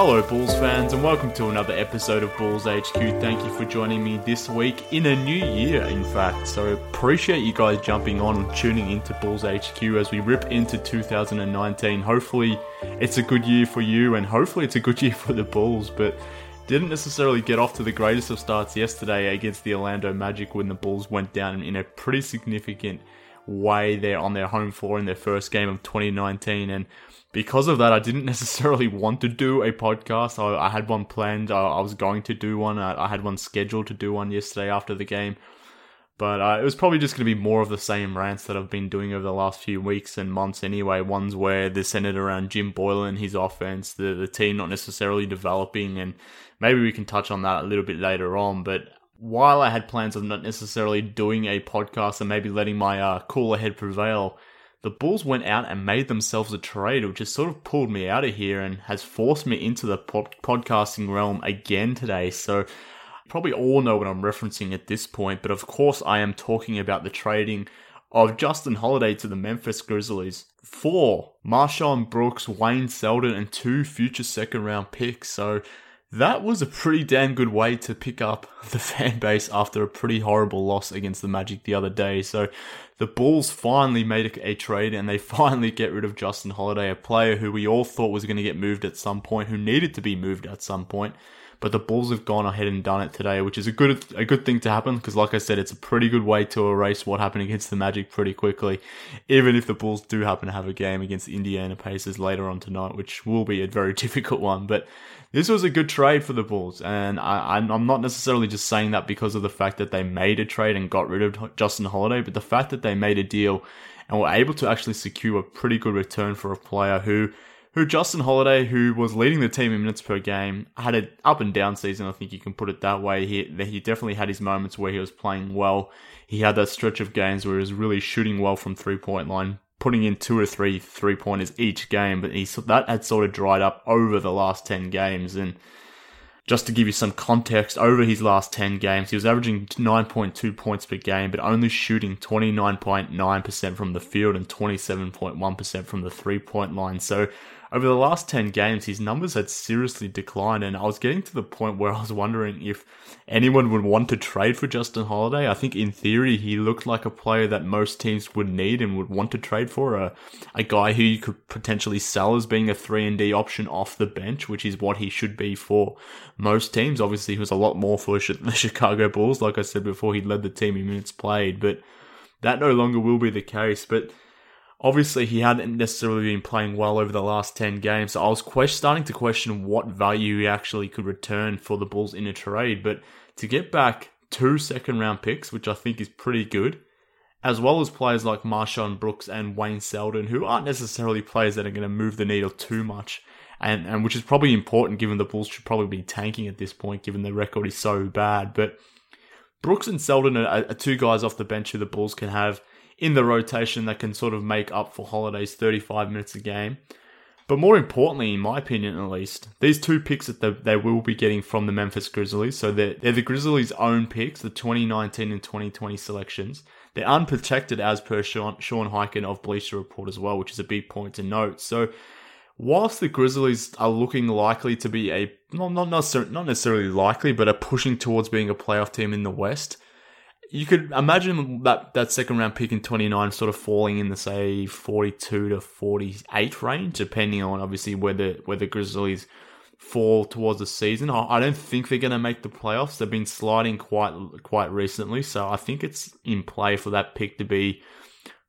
Hello, Bulls fans, and welcome to another episode of Bulls HQ. Thank you for joining me this week in a new year, in fact. So, appreciate you guys jumping on, and tuning into Bulls HQ as we rip into 2019. Hopefully, it's a good year for you, and hopefully, it's a good year for the Bulls. But didn't necessarily get off to the greatest of starts yesterday against the Orlando Magic when the Bulls went down in a pretty significant way there on their home floor in their first game of 2019. And because of that, I didn't necessarily want to do a podcast. I, I had one planned. I, I, was going to do one. I, I, had one scheduled to do one yesterday after the game. But uh, it was probably just going to be more of the same rants that I've been doing over the last few weeks and months anyway. Ones where they're centered around Jim Boylen and his offense, the, the team not necessarily developing. And maybe we can touch on that a little bit later on. But while I had plans of not necessarily doing a podcast and maybe letting my uh, cooler head prevail, the Bulls went out and made themselves a trade, which has sort of pulled me out of here and has forced me into the pod- podcasting realm again today. So, probably all know what I'm referencing at this point, but of course, I am talking about the trading of Justin Holiday to the Memphis Grizzlies for MarShon Brooks, Wayne Selden, and two future second round picks. So, that was a pretty damn good way to pick up the fan base after a pretty horrible loss against the Magic the other day. So the Bulls finally made a, trade and they finally get rid of Justin Holiday, a player who we all thought was going to get moved at some point, who needed to be moved at some point. But the Bulls have gone ahead and done it today, which is a good a good thing to happen because, like I said, it's a pretty good way to erase what happened against the Magic pretty quickly. Even if the Bulls do happen to have a game against the Indiana Pacers later on tonight, which will be a very difficult one, but this was a good trade for the Bulls, and I, am not necessarily just saying that because of the fact that they made a trade and got rid of Justin Holiday, but the fact that they made a deal and were able to actually secure a pretty good return for a player who, who Justin Holiday, who was leading the team in minutes per game, had an up and down season. I think you can put it that way. He he definitely had his moments where he was playing well. He had that stretch of games where he was really shooting well from three point line, putting in two or three three pointers each game, but he that had sort of dried up over the last ten games. And just to give you some context, over his last ten games, he was averaging nine point two points per game, but only shooting twenty nine point nine percent from the field and twenty seven point one percent from the three point line. So over the last 10 games, his numbers had seriously declined, and I was getting to the point where I was wondering if anyone would want to trade for Justin Holiday. I think in theory, he looked like a player that most teams would need and would want to trade for, a, a guy who you could potentially sell as being a 3 and D option off the bench, which is what he should be for most teams. Obviously, he was a lot more for the Chicago Bulls. Like I said before, he led the team in minutes played, but that no longer will be the case. But Obviously, he hadn't necessarily been playing well over the last 10 games, so I was que- starting to question what value he actually could return for the Bulls in a trade. But to get back two second round picks, which I think is pretty good, as well as players like MarShon Brooks and Wayne Selden, who aren't necessarily players that are going to move the needle too much, and, and which is probably important given the Bulls should probably be tanking at this point, given the record is so bad. But Brooks and Selden are, are two guys off the bench who the Bulls can have in the rotation that can sort of make up for Holiday's 35 minutes a game. But more importantly, in my opinion at least, these two picks that they, they will be getting from the Memphis Grizzlies, so they're, they're the Grizzlies' own picks, the 2019 and 2020 selections. They're unprotected as per Sean, Sean of Bleacher Report as well, which is a big point to note. So, whilst the Grizzlies are looking likely to be a, not, not, necessarily, not necessarily likely, but are pushing towards being a playoff team in the West, you could imagine that that second round pick in 29 sort of falling in the say 42 to 48 range depending on obviously where the where the Grizzlies fall towards the season. I don't think they're going to make the playoffs. They've been sliding quite quite recently, so I think it's in play for that pick to be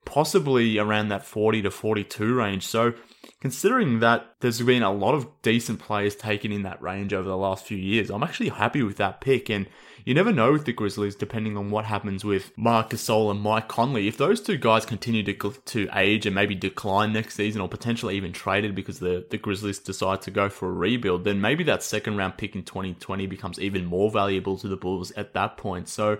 possibly around that 40 to 42 range. So considering that there's been a lot of decent players taken in that range over the last few years, I'm actually happy with that pick. And you never know with the Grizzlies, depending on what happens with Marc Gasol and Mike Conley. If those two guys continue to to age and maybe decline next season, or potentially even traded because the the Grizzlies decide to go for a rebuild, then maybe that second round pick in 2020 becomes even more valuable to the Bulls at that point. So.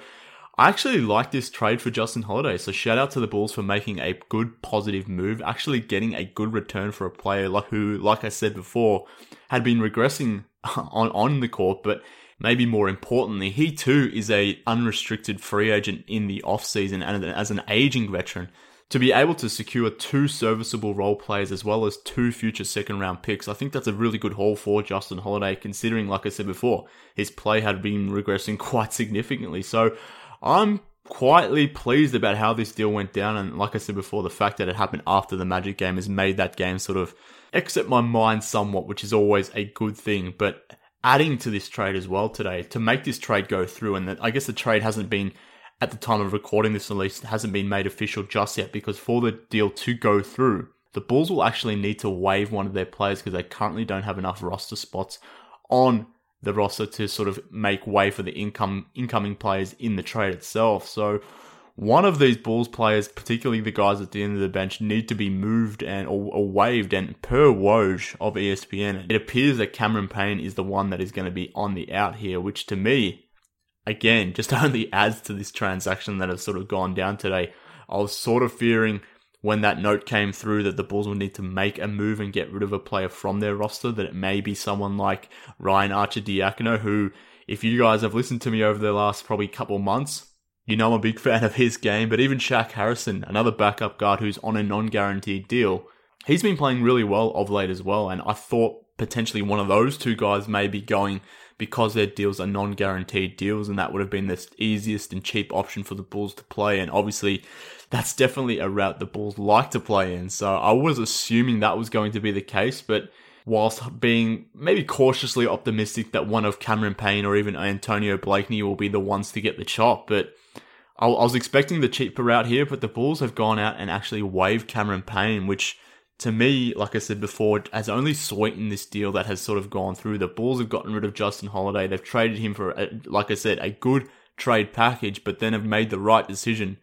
I actually like this trade for Justin Holiday. So shout out to the Bulls for making a good positive move, actually getting a good return for a player like who, like I said before, had been regressing on on the court, but maybe more importantly, he too is a unrestricted free agent in the offseason and as an aging veteran. To be able to secure two serviceable role players as well as two future second round picks, I think that's a really good haul for Justin Holiday, considering, like I said before, his play had been regressing quite significantly. So I'm quietly pleased about how this deal went down. And like I said before, the fact that it happened after the Magic game has made that game sort of exit my mind somewhat, which is always a good thing. But adding to this trade as well today to make this trade go through. And that I guess the trade hasn't been at the time of recording this, at least, hasn't been made official just yet because for the deal to go through, the Bulls will actually need to waive one of their players because they currently don't have enough roster spots on the roster to sort of make way for the income incoming players in the trade itself. So one of these Bulls players, particularly the guys at the end of the bench, need to be moved and or, or waived. And per Woj of ESPN, it appears that Cameron Payne is the one that is going to be on the out here, which to me, again, just only adds to this transaction that has sort of gone down today. I was sort of fearing when that note came through that the Bulls would need to make a move and get rid of a player from their roster, that it may be someone like Ryan Arcidiacono, who, if you guys have listened to me over the last probably couple months, you know I'm a big fan of his game, but even Shaq Harrison, another backup guard who's on a non-guaranteed deal, he's been playing really well of late as well. And I thought potentially one of those two guys may be going because their deals are non-guaranteed deals, and that would have been the easiest and cheap option for the Bulls to play. And obviously, that's definitely a route the Bulls like to play in. So I was assuming that was going to be the case, but whilst being maybe cautiously optimistic that one of Cameron Payne or even Antonio Blakeney will be the ones to get the chop, but I, was expecting the cheaper route here, but the Bulls have gone out and actually waived Cameron Payne, which to me, like I said before, has only sweetened this deal that has sort of gone through. The Bulls have gotten rid of Justin Holiday. They've traded him for, a, like I said, a good trade package, but then have made the right decision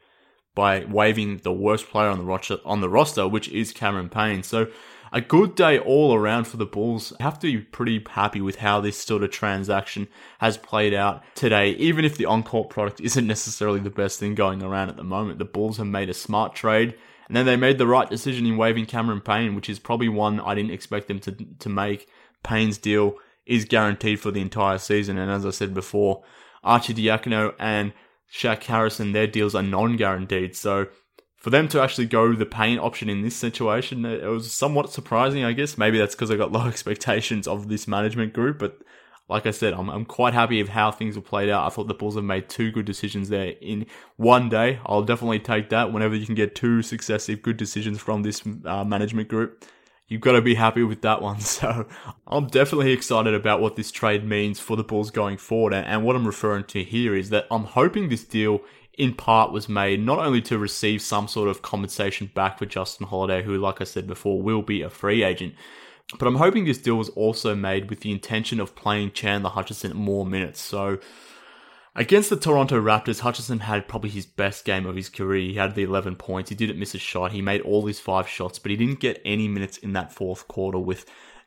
by waiving the worst player on the roster, on the roster, which is Cameron Payne. So a good day all around for the Bulls. I have to be pretty happy with how this sort of transaction has played out today. Even if the on-court product isn't necessarily the best thing going around at the moment, the Bulls have made a smart trade. And then they made the right decision in waiving Cameron Payne, which is probably one I didn't expect them to, to make. Payne's deal is guaranteed for the entire season. And as I said before, Arcidiacono and Shaq Harrison, their deals are non-guaranteed. So for them to actually go the Payne option in this situation, it was somewhat surprising, I guess. Maybe that's because I got low expectations of this management group, but like I said, I'm, I'm quite happy of how things have played out. I thought the Bulls have made two good decisions there in one day. I'll definitely take that whenever you can get two successive good decisions from this uh, management group. You've got to be happy with that one. So I'm definitely excited about what this trade means for the Bulls going forward. And what I'm referring to here is that I'm hoping this deal in part was made not only to receive some sort of compensation back for Justin Holiday, who, like I said before, will be a free agent, but I'm hoping this deal was also made with the intention of playing Chandler Hutchinson more minutes. So, against the Toronto Raptors, Hutchinson had probably his best game of his career. He had the 11 points. He didn't miss a shot. He made all his five shots, but he didn't get any minutes in that fourth quarter with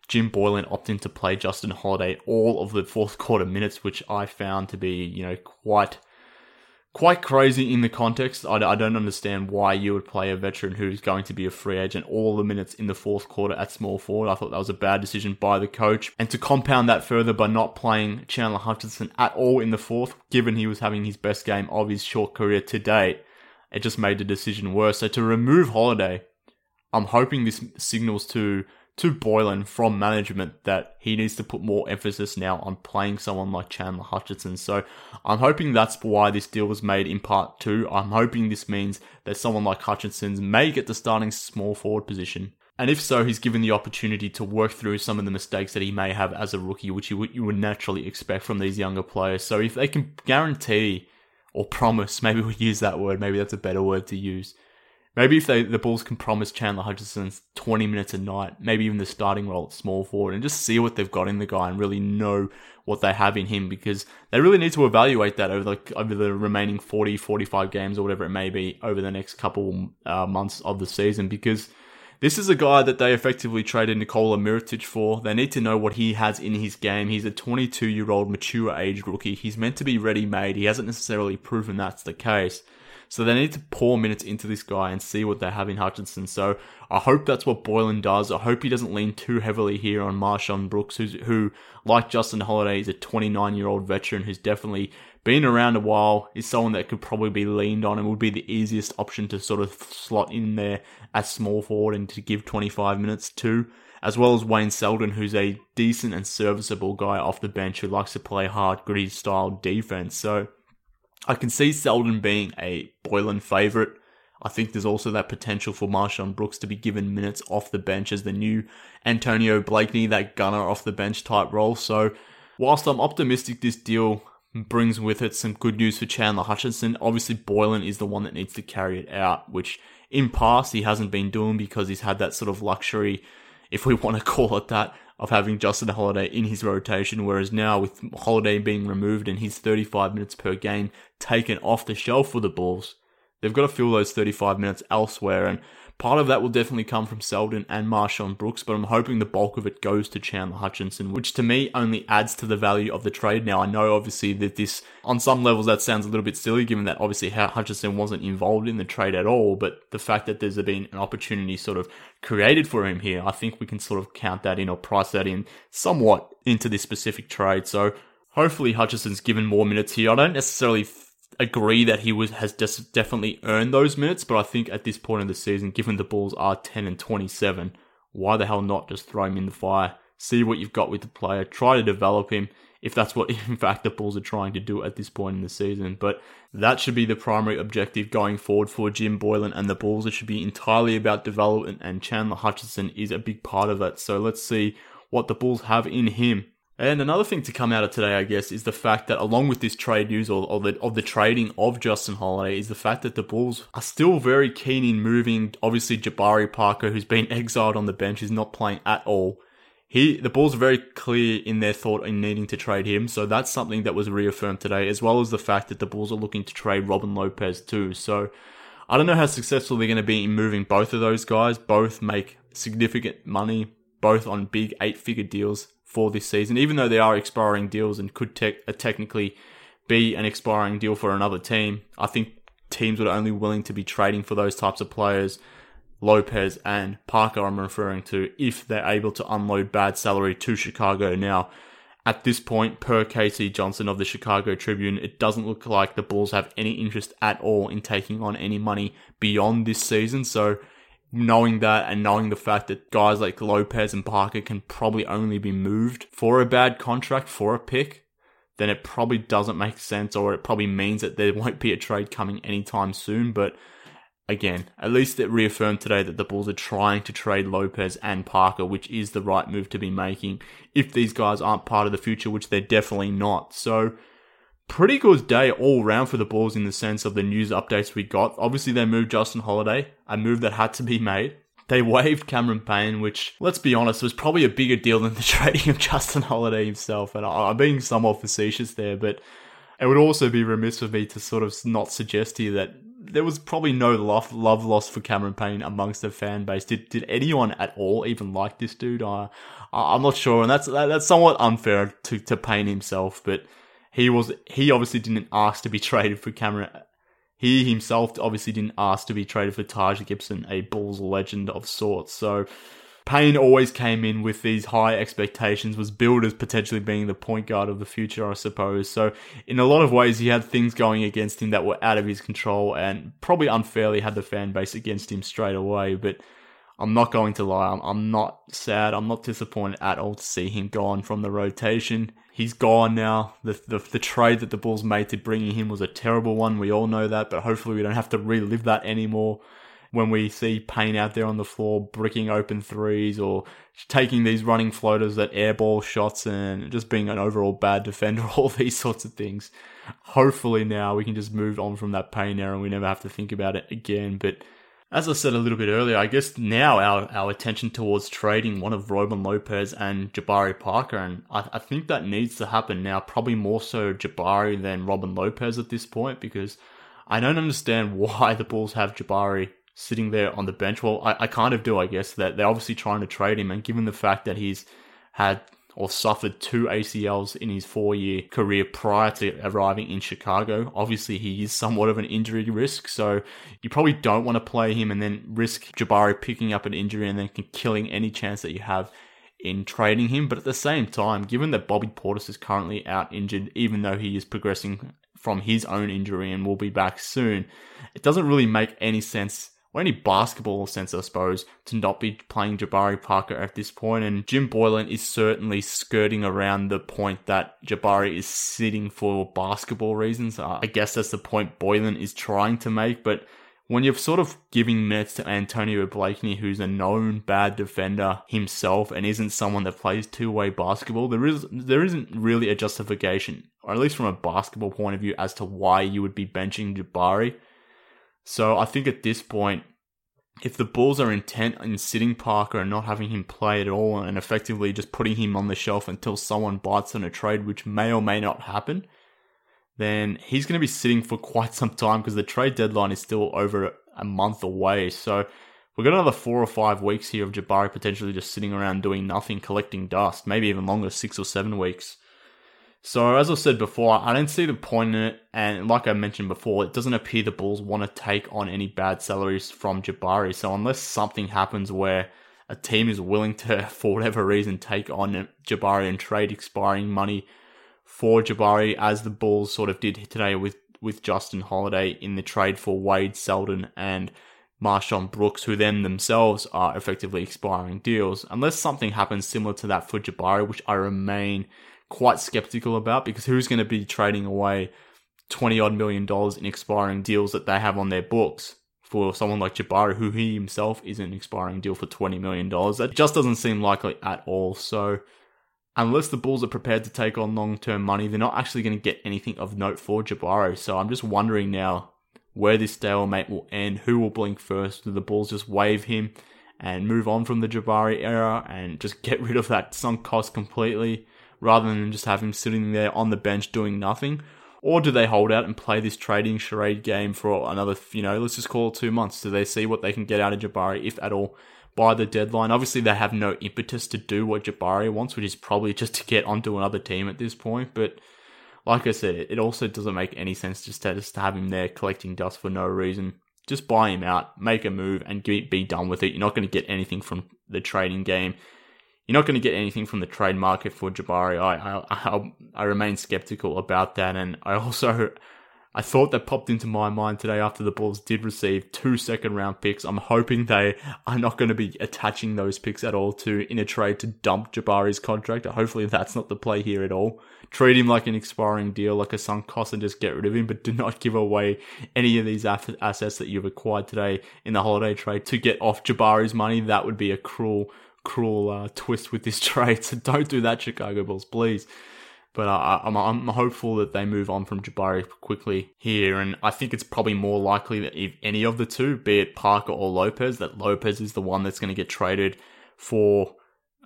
Jim Boylen opting to play Justin Holiday all of the fourth quarter minutes, which I found to be, you know, quite quite crazy in the context. I, I, don't understand why you would play a veteran who's going to be a free agent all the minutes in the fourth quarter at small forward. I thought that was a bad decision by the coach. And to compound that further by not playing Chandler Hutchison at all in the fourth, given he was having his best game of his short career to date, it just made the decision worse. So to remove Holiday, I'm hoping this signals to to Boylen from management that he needs to put more emphasis now on playing someone like Chandler Hutchinson. So I'm hoping that's why this deal was made in part two. I'm hoping this means that someone like Hutchinson may get the starting small forward position. And if so, he's given the opportunity to work through some of the mistakes that he may have as a rookie, which you would, you would naturally expect from these younger players. So if they can guarantee or promise, maybe we use that word, maybe that's a better word to use. Maybe if they, the Bulls can promise Chandler Hutchison 20 minutes a night, maybe even the starting role at small forward, and just see what they've got in the guy and really know what they have in him because they really need to evaluate that over the, over the remaining 40, 45 games or whatever it may be over the next couple uh, months of the season because this is a guy that they effectively traded Nikola Mirotic for. They need to know what he has in his game. He's a 22 year old mature age rookie. He's meant to be ready made. He hasn't necessarily proven that's the case. So they need to pour minutes into this guy and see what they have in Hutchinson. So I hope that's what Boylen does. I hope he doesn't lean too heavily here on MarShon Brooks, who's, who, like Justin Holiday, is a 29 year old veteran who's definitely been around a while, is someone that could probably be leaned on and would be the easiest option to sort of slot in there as small forward and to give 25 minutes to, as well as Wayne Selden, who's a decent and serviceable guy off the bench who likes to play hard, gritty style defense. So I can see Selden being a Boylen favourite. I think there's also that potential for MarShon Brooks to be given minutes off the bench as the new Antonio Blakeney, that gunner off the bench type role. So, whilst I'm optimistic this deal brings with it some good news for Chandler Hutchinson, Obviously, Boylen is the one that needs to carry it out, which in past he hasn't been doing because he's had that sort of luxury, if we want to call it that, of having Justin Holiday in his rotation. Whereas now, with Holiday being removed and his 35 minutes per game taken off the shelf for the Bulls, they've got to fill those 35 minutes elsewhere. And Part of that will definitely come from Selden and MarShon Brooks, but I'm hoping the bulk of it goes to Chandler Hutchinson, which to me only adds to the value of the trade. Now, I know obviously that this, on some levels, that sounds a little bit silly given that obviously Hutchinson wasn't involved in the trade at all, but the fact that there's been an opportunity sort of created for him here, I think we can sort of count that in or price that in somewhat into this specific trade. So hopefully Hutchinson's given more minutes here. I don't necessarily agree that he was has definitely earned those minutes, but I think at this point in the season, given the Bulls are 10 and 27, why the hell not just throw him in the fire, see what you've got with the player, try to develop him if that's what in fact the Bulls are trying to do at this point in the season. But that should be the primary objective going forward for Jim Boylen and the Bulls. It should be entirely about development, and Chandler Hutchinson is a big part of that. So let's see what the Bulls have in him and another thing to come out of today, I guess, is the fact that along with this trade news or, or the, of the trading of Justin Holiday, is the fact that the Bulls are still very keen in moving. Obviously, Jabari Parker, who's been exiled on the bench, is not playing at all. He, the Bulls are very clear in their thought in needing to trade him, so that's something that was reaffirmed today, as well as the fact that the Bulls are looking to trade Robin Lopez too. So I don't know how successful they're going to be in moving both of those guys. Both make significant money, both on big eight-figure deals for this season, even though they are expiring deals and could te- uh, technically be an expiring deal for another team. I think teams are only willing to be trading for those types of players. Lopez and Parker, I'm referring to, if they're able to unload bad salary to Chicago. Now, at this point, per K.C. Johnson of the Chicago Tribune, it doesn't look like the Bulls have any interest at all in taking on any money beyond this season. So knowing that and knowing the fact that guys like Lopez and Parker can probably only be moved for a bad contract for a pick, then it probably doesn't make sense or it probably means that there won't be a trade coming anytime soon. But again, at least it reaffirmed today that the Bulls are trying to trade Lopez and Parker, which is the right move to be making if these guys aren't part of the future, which they're definitely not. So pretty good day all round for the Bulls in the sense of the news updates we got. Obviously, they moved Justin Holiday, a move that had to be made. They waived Cameron Payne, which, let's be honest, was probably a bigger deal than the trading of Justin Holiday himself. And I'm being somewhat facetious there, but it would also be remiss of me to sort of not suggest here that there was probably no love, love lost for Cameron Payne amongst the fan base. Did did anyone at all even like this dude? I, I'm not sure, and that's that's somewhat unfair to, to Payne himself, but he was he obviously didn't ask to be traded for Cameron. He himself obviously didn't ask to be traded for Taj Gibson, a Bulls legend of sorts. So Payne always came in with these high expectations, was billed as potentially being the point guard of the future, I suppose. So in a lot of ways, he had things going against him that were out of his control, and probably unfairly had the fan base against him straight away. But I'm not going to lie, I'm, I'm not sad, I'm not disappointed at all to see him gone from the rotation he's gone now. The, the, the trade that the Bulls made to bringing him was a terrible one. We all know that, but hopefully we don't have to relive that anymore. when we see Payne out there on the floor bricking open threes or taking these running floaters that airball shots and just being an overall bad defender, all these sorts of things. Hopefully now we can just move on from that Payne era and we never have to think about it again. But as I said a little bit earlier, I guess now our, our attention towards trading one of Robin Lopez and Jabari Parker, and I, I think that needs to happen now, probably more so Jabari than Robin Lopez at this point, because I don't understand why the Bulls have Jabari sitting there on the bench. Well, I, I kind of do, I guess, that they're obviously trying to trade him, and given the fact that he's had or suffered two ACLs in his four year career prior to arriving in Chicago. Obviously, he is somewhat of an injury risk, so you probably don't want to play him and then risk Jabari picking up an injury and then killing any chance that you have in trading him. But at the same time, given that Bobby Portis is currently out injured, even though he is progressing from his own injury and will be back soon, it doesn't really make any sense or any basketball sense, I suppose, to not be playing Jabari Parker at this point. And Jim Boylen is certainly skirting around the point that Jabari is sitting for basketball reasons. I guess that's the point Boylen is trying to make, but when you're sort of giving minutes to Antonio Blakeney, who's a known bad defender himself and isn't someone that plays two-way basketball, there is there isn't really a justification, or at least from a basketball point of view, as to why you would be benching Jabari. So I think at this point, if the Bulls are intent in sitting Parker and not having him play at all and effectively just putting him on the shelf until someone bites on a trade, which may or may not happen, then he's going to be sitting for quite some time because the trade deadline is still over a month away. So we've got another four or five weeks here of Jabari potentially just sitting around doing nothing, collecting dust, maybe even longer, six or seven weeks. So as I said before, I don't see the point in it, and like I mentioned before, it doesn't appear the Bulls want to take on any bad salaries from Jabari. So unless something happens where a team is willing to, for whatever reason, take on Jabari and trade expiring money for Jabari, as the Bulls sort of did today with with Justin Holiday in the trade for Wade Selden and MarShon Brooks, who then themselves are effectively expiring deals. Unless something happens similar to that for Jabari, which I remain quite skeptical about because who's going to be trading away 20 odd million dollars in expiring deals that they have on their books for someone like Jabari, who he himself is an expiring deal for $20 million. That just doesn't seem likely at all. So, unless the Bulls are prepared to take on long term money, they're not actually going to get anything of note for Jabari. So, I'm just wondering now where this stalemate will end. Who will blink first? Do the Bulls just waive him and move on from the Jabari era and just get rid of that sunk cost completely? Rather than just have him sitting there on the bench doing nothing? Or do they hold out and play this trading charade game for another, you know, let's just call it two months? Do they see what they can get out of Jabari, if at all, by the deadline? Obviously, they have no impetus to do what Jabari wants, which is probably just to get onto another team at this point. But like I said, it also doesn't make any sense just to, just to have him there collecting dust for no reason. Just buy him out, make a move, and be done with it. You're not going to get anything from the trading game you're not going to get anything from the trade market for Jabari. I, I, I remain skeptical about that, and I also I thought that popped into my mind today after the Bulls did receive two second round picks. I'm hoping they are not going to be attaching those picks at all to in a trade to dump Jabari's contract. Hopefully that's not the play here at all. Treat him like an expiring deal, like a sunk cost, and just get rid of him. But do not give away any of these assets that you've acquired today in the holiday trade to get off Jabari's money. That would be a cruel cruel uh, twist with this trade. So don't do that, Chicago Bulls, please. But uh, I'm, I'm hopeful that they move on from Jabari quickly here, and I think it's probably more likely that if any of the two, be it Parker or Lopez, that Lopez is the one that's going to get traded for,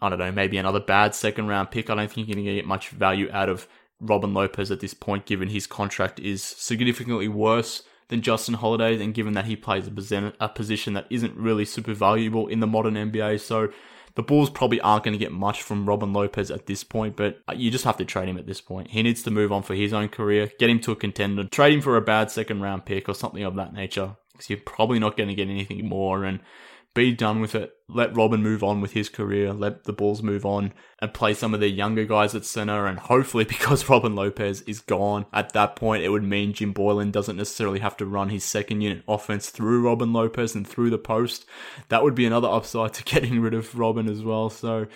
I don't know, maybe another bad second round pick. I don't think you're going to get much value out of Robin Lopez at this point, given his contract is significantly worse than Justin Holiday, and given that he plays a position that isn't really super valuable in the modern NBA. So the Bulls probably aren't going to get much from Robin Lopez at this point, but uh, you just have to trade him at this point. He needs to move on for his own career, get him to a contender, trade him for a bad second round pick or something of that nature. Because you're probably not going to get anything more. And be done with it. Let Robin move on with his career. Let the Bulls move on and play some of their younger guys at center. And hopefully, because Robin Lopez is gone at that point, it would mean Jim Boylen doesn't necessarily have to run his second unit offense through Robin Lopez and through the post. That would be another upside to getting rid of Robin as well. So.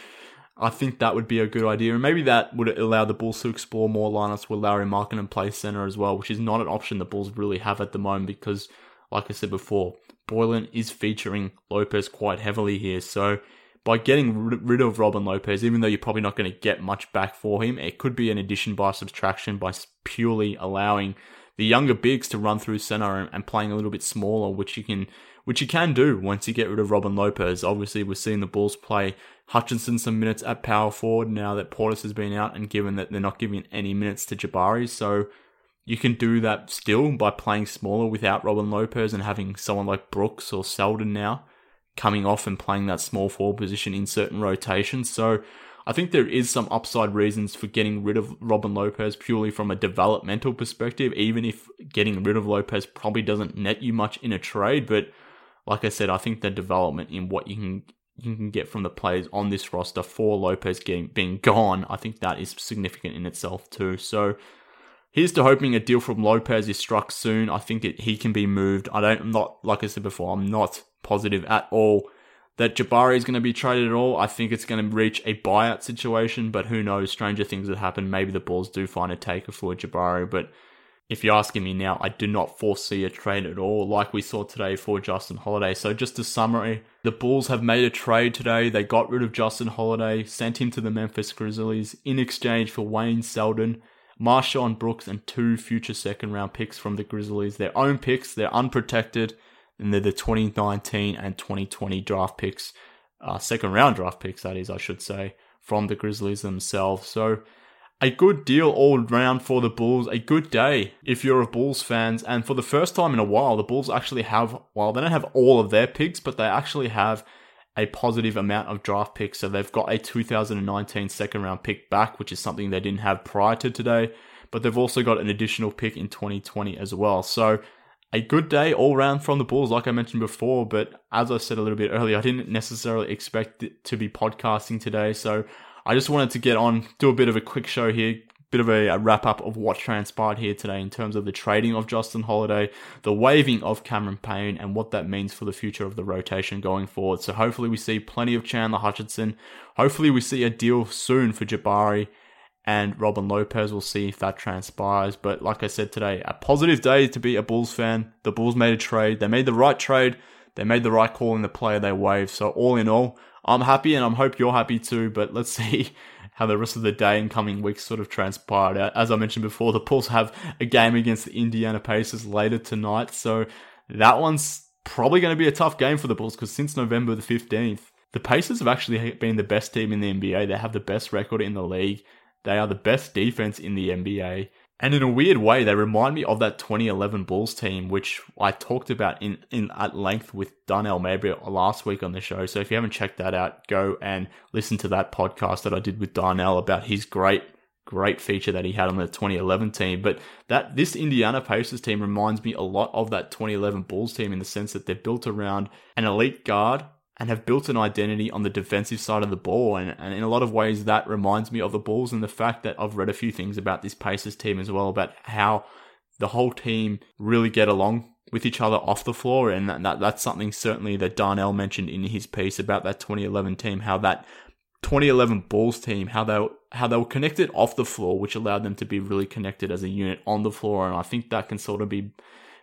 I think that would be a good idea, and maybe that would allow the Bulls to explore more lineups with Lauri Markkanen play center as well, which is not an option the Bulls really have at the moment because, like I said before, Boylen is featuring Lopez quite heavily here. So by getting rid of Robin Lopez, even though you're probably not going to get much back for him, it could be an addition by subtraction by purely allowing the younger bigs to run through center and, playing a little bit smaller, which you can which you can do once you get rid of Robin Lopez. Obviously, we're seeing the Bulls play Hutchinson some minutes at power forward now that Portis has been out, and given that they're not giving any minutes to Jabari, so you can do that still by playing smaller without Robin Lopez and having someone like Brooks or Selden now coming off and playing that small forward position in certain rotations. So I think there is some upside reasons for getting rid of Robin Lopez purely from a developmental perspective, even if getting rid of Lopez probably doesn't net you much in a trade. But like I said, I think the development in what you can you can get from the players on this roster for Lopez getting being gone, I think that is significant in itself too. So here's to hoping a deal from Lopez is struck soon. I think he can be moved. I don't, I'm not like I said before, I'm not positive at all that Jabari is going to be traded at all. I think it's going to reach a buyout situation, but who knows? Stranger things have happened. Maybe the Bulls do find a taker for Jabari, but if you're asking me now, I do not foresee a trade at all, like we saw today for Justin Holiday. So, just a summary the Bulls have made a trade today. They got rid of Justin Holiday, sent him to the Memphis Grizzlies in exchange for Wayne Selden, MarShon Brooks, and two future second round picks from the Grizzlies. Their own picks, they're unprotected and they're the 2019 and 2020 draft picks, uh, second round draft picks, that is, I should say, from the Grizzlies themselves. So, a good deal all round for the Bulls. A good day if you're a Bulls fans. And for the first time in a while, the Bulls actually have, well, they don't have all of their picks, but they actually have a positive amount of draft picks. So they've got a 2019 second round pick back, which is something they didn't have prior to today. But they've also got an additional pick in 2020 as well. So a good day all round from the Bulls, like I mentioned before. But as I said a little bit earlier, I didn't necessarily expect to be podcasting today. So I just wanted to get on, do a bit of a quick show here, bit of a, a wrap up of what transpired here today in terms of the trading of Justin Holiday, the waiving of Cameron Payne, and what that means for the future of the rotation going forward. So hopefully we see plenty of Chandler Hutchinson. Hopefully we see a deal soon for Jabari and Robin Lopez. We'll see if that transpires. But like I said today, a positive day to be a Bulls fan. The Bulls made a trade. They made the right trade. They made the right call in the player they waived. So all in all, I'm happy and I hope you're happy too. But let's see how the rest of the day and coming weeks sort of transpired. As I mentioned before, the Bulls have a game against the Indiana Pacers later tonight. So that one's probably going to be a tough game for the Bulls because since November the 15th, the Pacers have actually been the best team in the NBA. They have the best record in the league. They are the best defense in the NBA. And in a weird way, they remind me of that 2011 Bulls team, which I talked about in, in at length with Darnell Mayberry last week on the show. So if you haven't checked that out, go and listen to that podcast that I did with Darnell about his great, great feature that he had on the 2011 team. But that this Indiana Pacers team reminds me a lot of that 2011 Bulls team in the sense that they're built around an elite guard and have built an identity on the defensive side of the ball. And, and, in a lot of ways, that reminds me of the Bulls and the fact that I've read a few things about this Pacers team as well, about how the whole team really get along with each other off the floor. And that, that that's something certainly that Darnell mentioned in his piece about that 2011 team, how that 2011 Bulls team, how they how they were connected off the floor, which allowed them to be really connected as a unit on the floor. And I think that can sort of be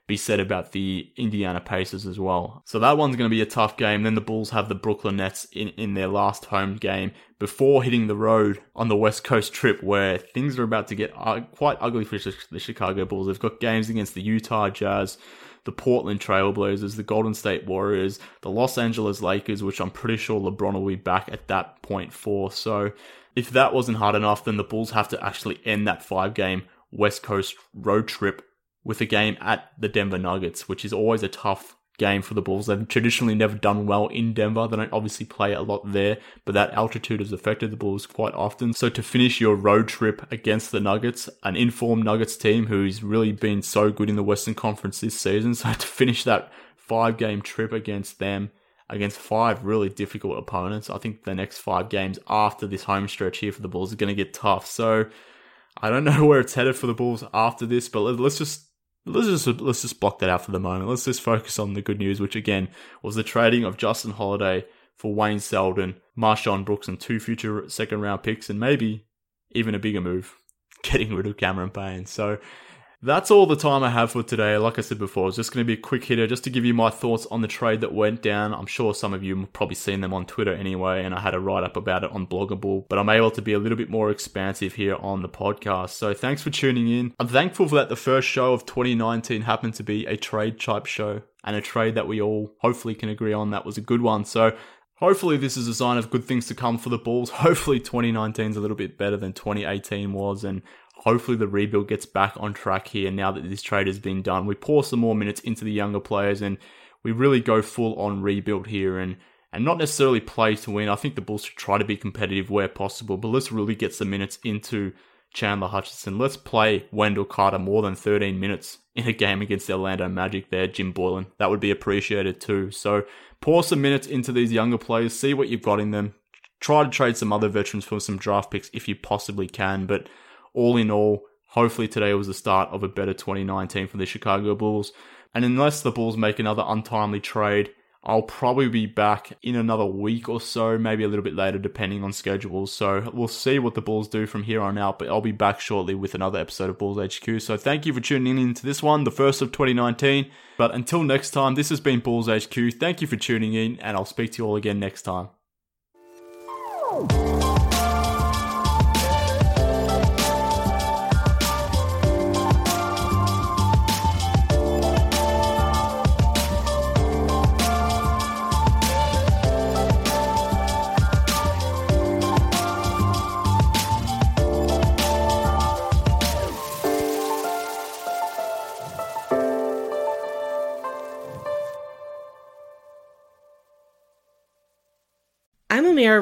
be said about the Indiana Pacers as well. So that one's going to be a tough game. Then the Bulls have the Brooklyn Nets in, in their last home game before hitting the road on the West Coast trip where things are about to get quite ugly for the Chicago Bulls. They've got games against the Utah Jazz, the Portland Trailblazers, the Golden State Warriors, the Los Angeles Lakers, which I'm pretty sure LeBron will be back at that point for. So if that wasn't hard enough, then the Bulls have to actually end that five game West Coast road trip with a game at the Denver Nuggets, which is always a tough game for the Bulls. They've traditionally never done well in Denver. They don't obviously play a lot there, but that altitude has affected the Bulls quite often. So to finish your road trip against the Nuggets, an informed Nuggets team who's really been so good in the Western Conference this season, so to finish that five game trip against them, against five really difficult opponents, I think the next five games after this home stretch here for the Bulls are going to get tough. So I don't know where it's headed for the Bulls after this, but let's just let's just let's just block that out for the moment. Let's just focus on the good news, which again was the trading of Justin Holiday for Wayne Selden, MarShon Brooks, and two future second round picks, and maybe even a bigger move, getting rid of Cameron Payne. So That's all the time I have for today. Like I said before, it's just going to be a quick hitter just to give you my thoughts on the trade that went down. I'm sure some of you probably seen them on Twitter anyway, and I had a write up about it on Bloggable, but I'm able to be a little bit more expansive here on the podcast. So thanks for tuning in. I'm thankful for that the first show of 2019 happened to be a trade type show and a trade that we all hopefully can agree on that was a good one. So hopefully this is a sign of good things to come for the Bulls. Hopefully 2019 is a little bit better than 2018 was and hopefully the rebuild gets back on track here now that this trade has been done. We pour some more minutes into the younger players and we really go full on rebuild here and and not necessarily play to win. I think the Bulls should try to be competitive where possible, but let's really get some minutes into Chandler Hutchison. Let's play Wendell Carter more than 13 minutes in a game against the Orlando Magic there, Jim Boylen. That would be appreciated too. So pour some minutes into these younger players, see what you've got in them. Try to trade some other veterans for some draft picks if you possibly can, but all in all, hopefully today was the start of a better 2019 for the Chicago Bulls. And unless the Bulls make another untimely trade, I'll probably be back in another week or so, maybe a little bit later, depending on schedules. So we'll see what the Bulls do from here on out, but I'll be back shortly with another episode of Bulls HQ. So thank you for tuning in to this one, the first of 2019. But until next time, this has been Bulls HQ. Thank you for tuning in, and I'll speak to you all again next time.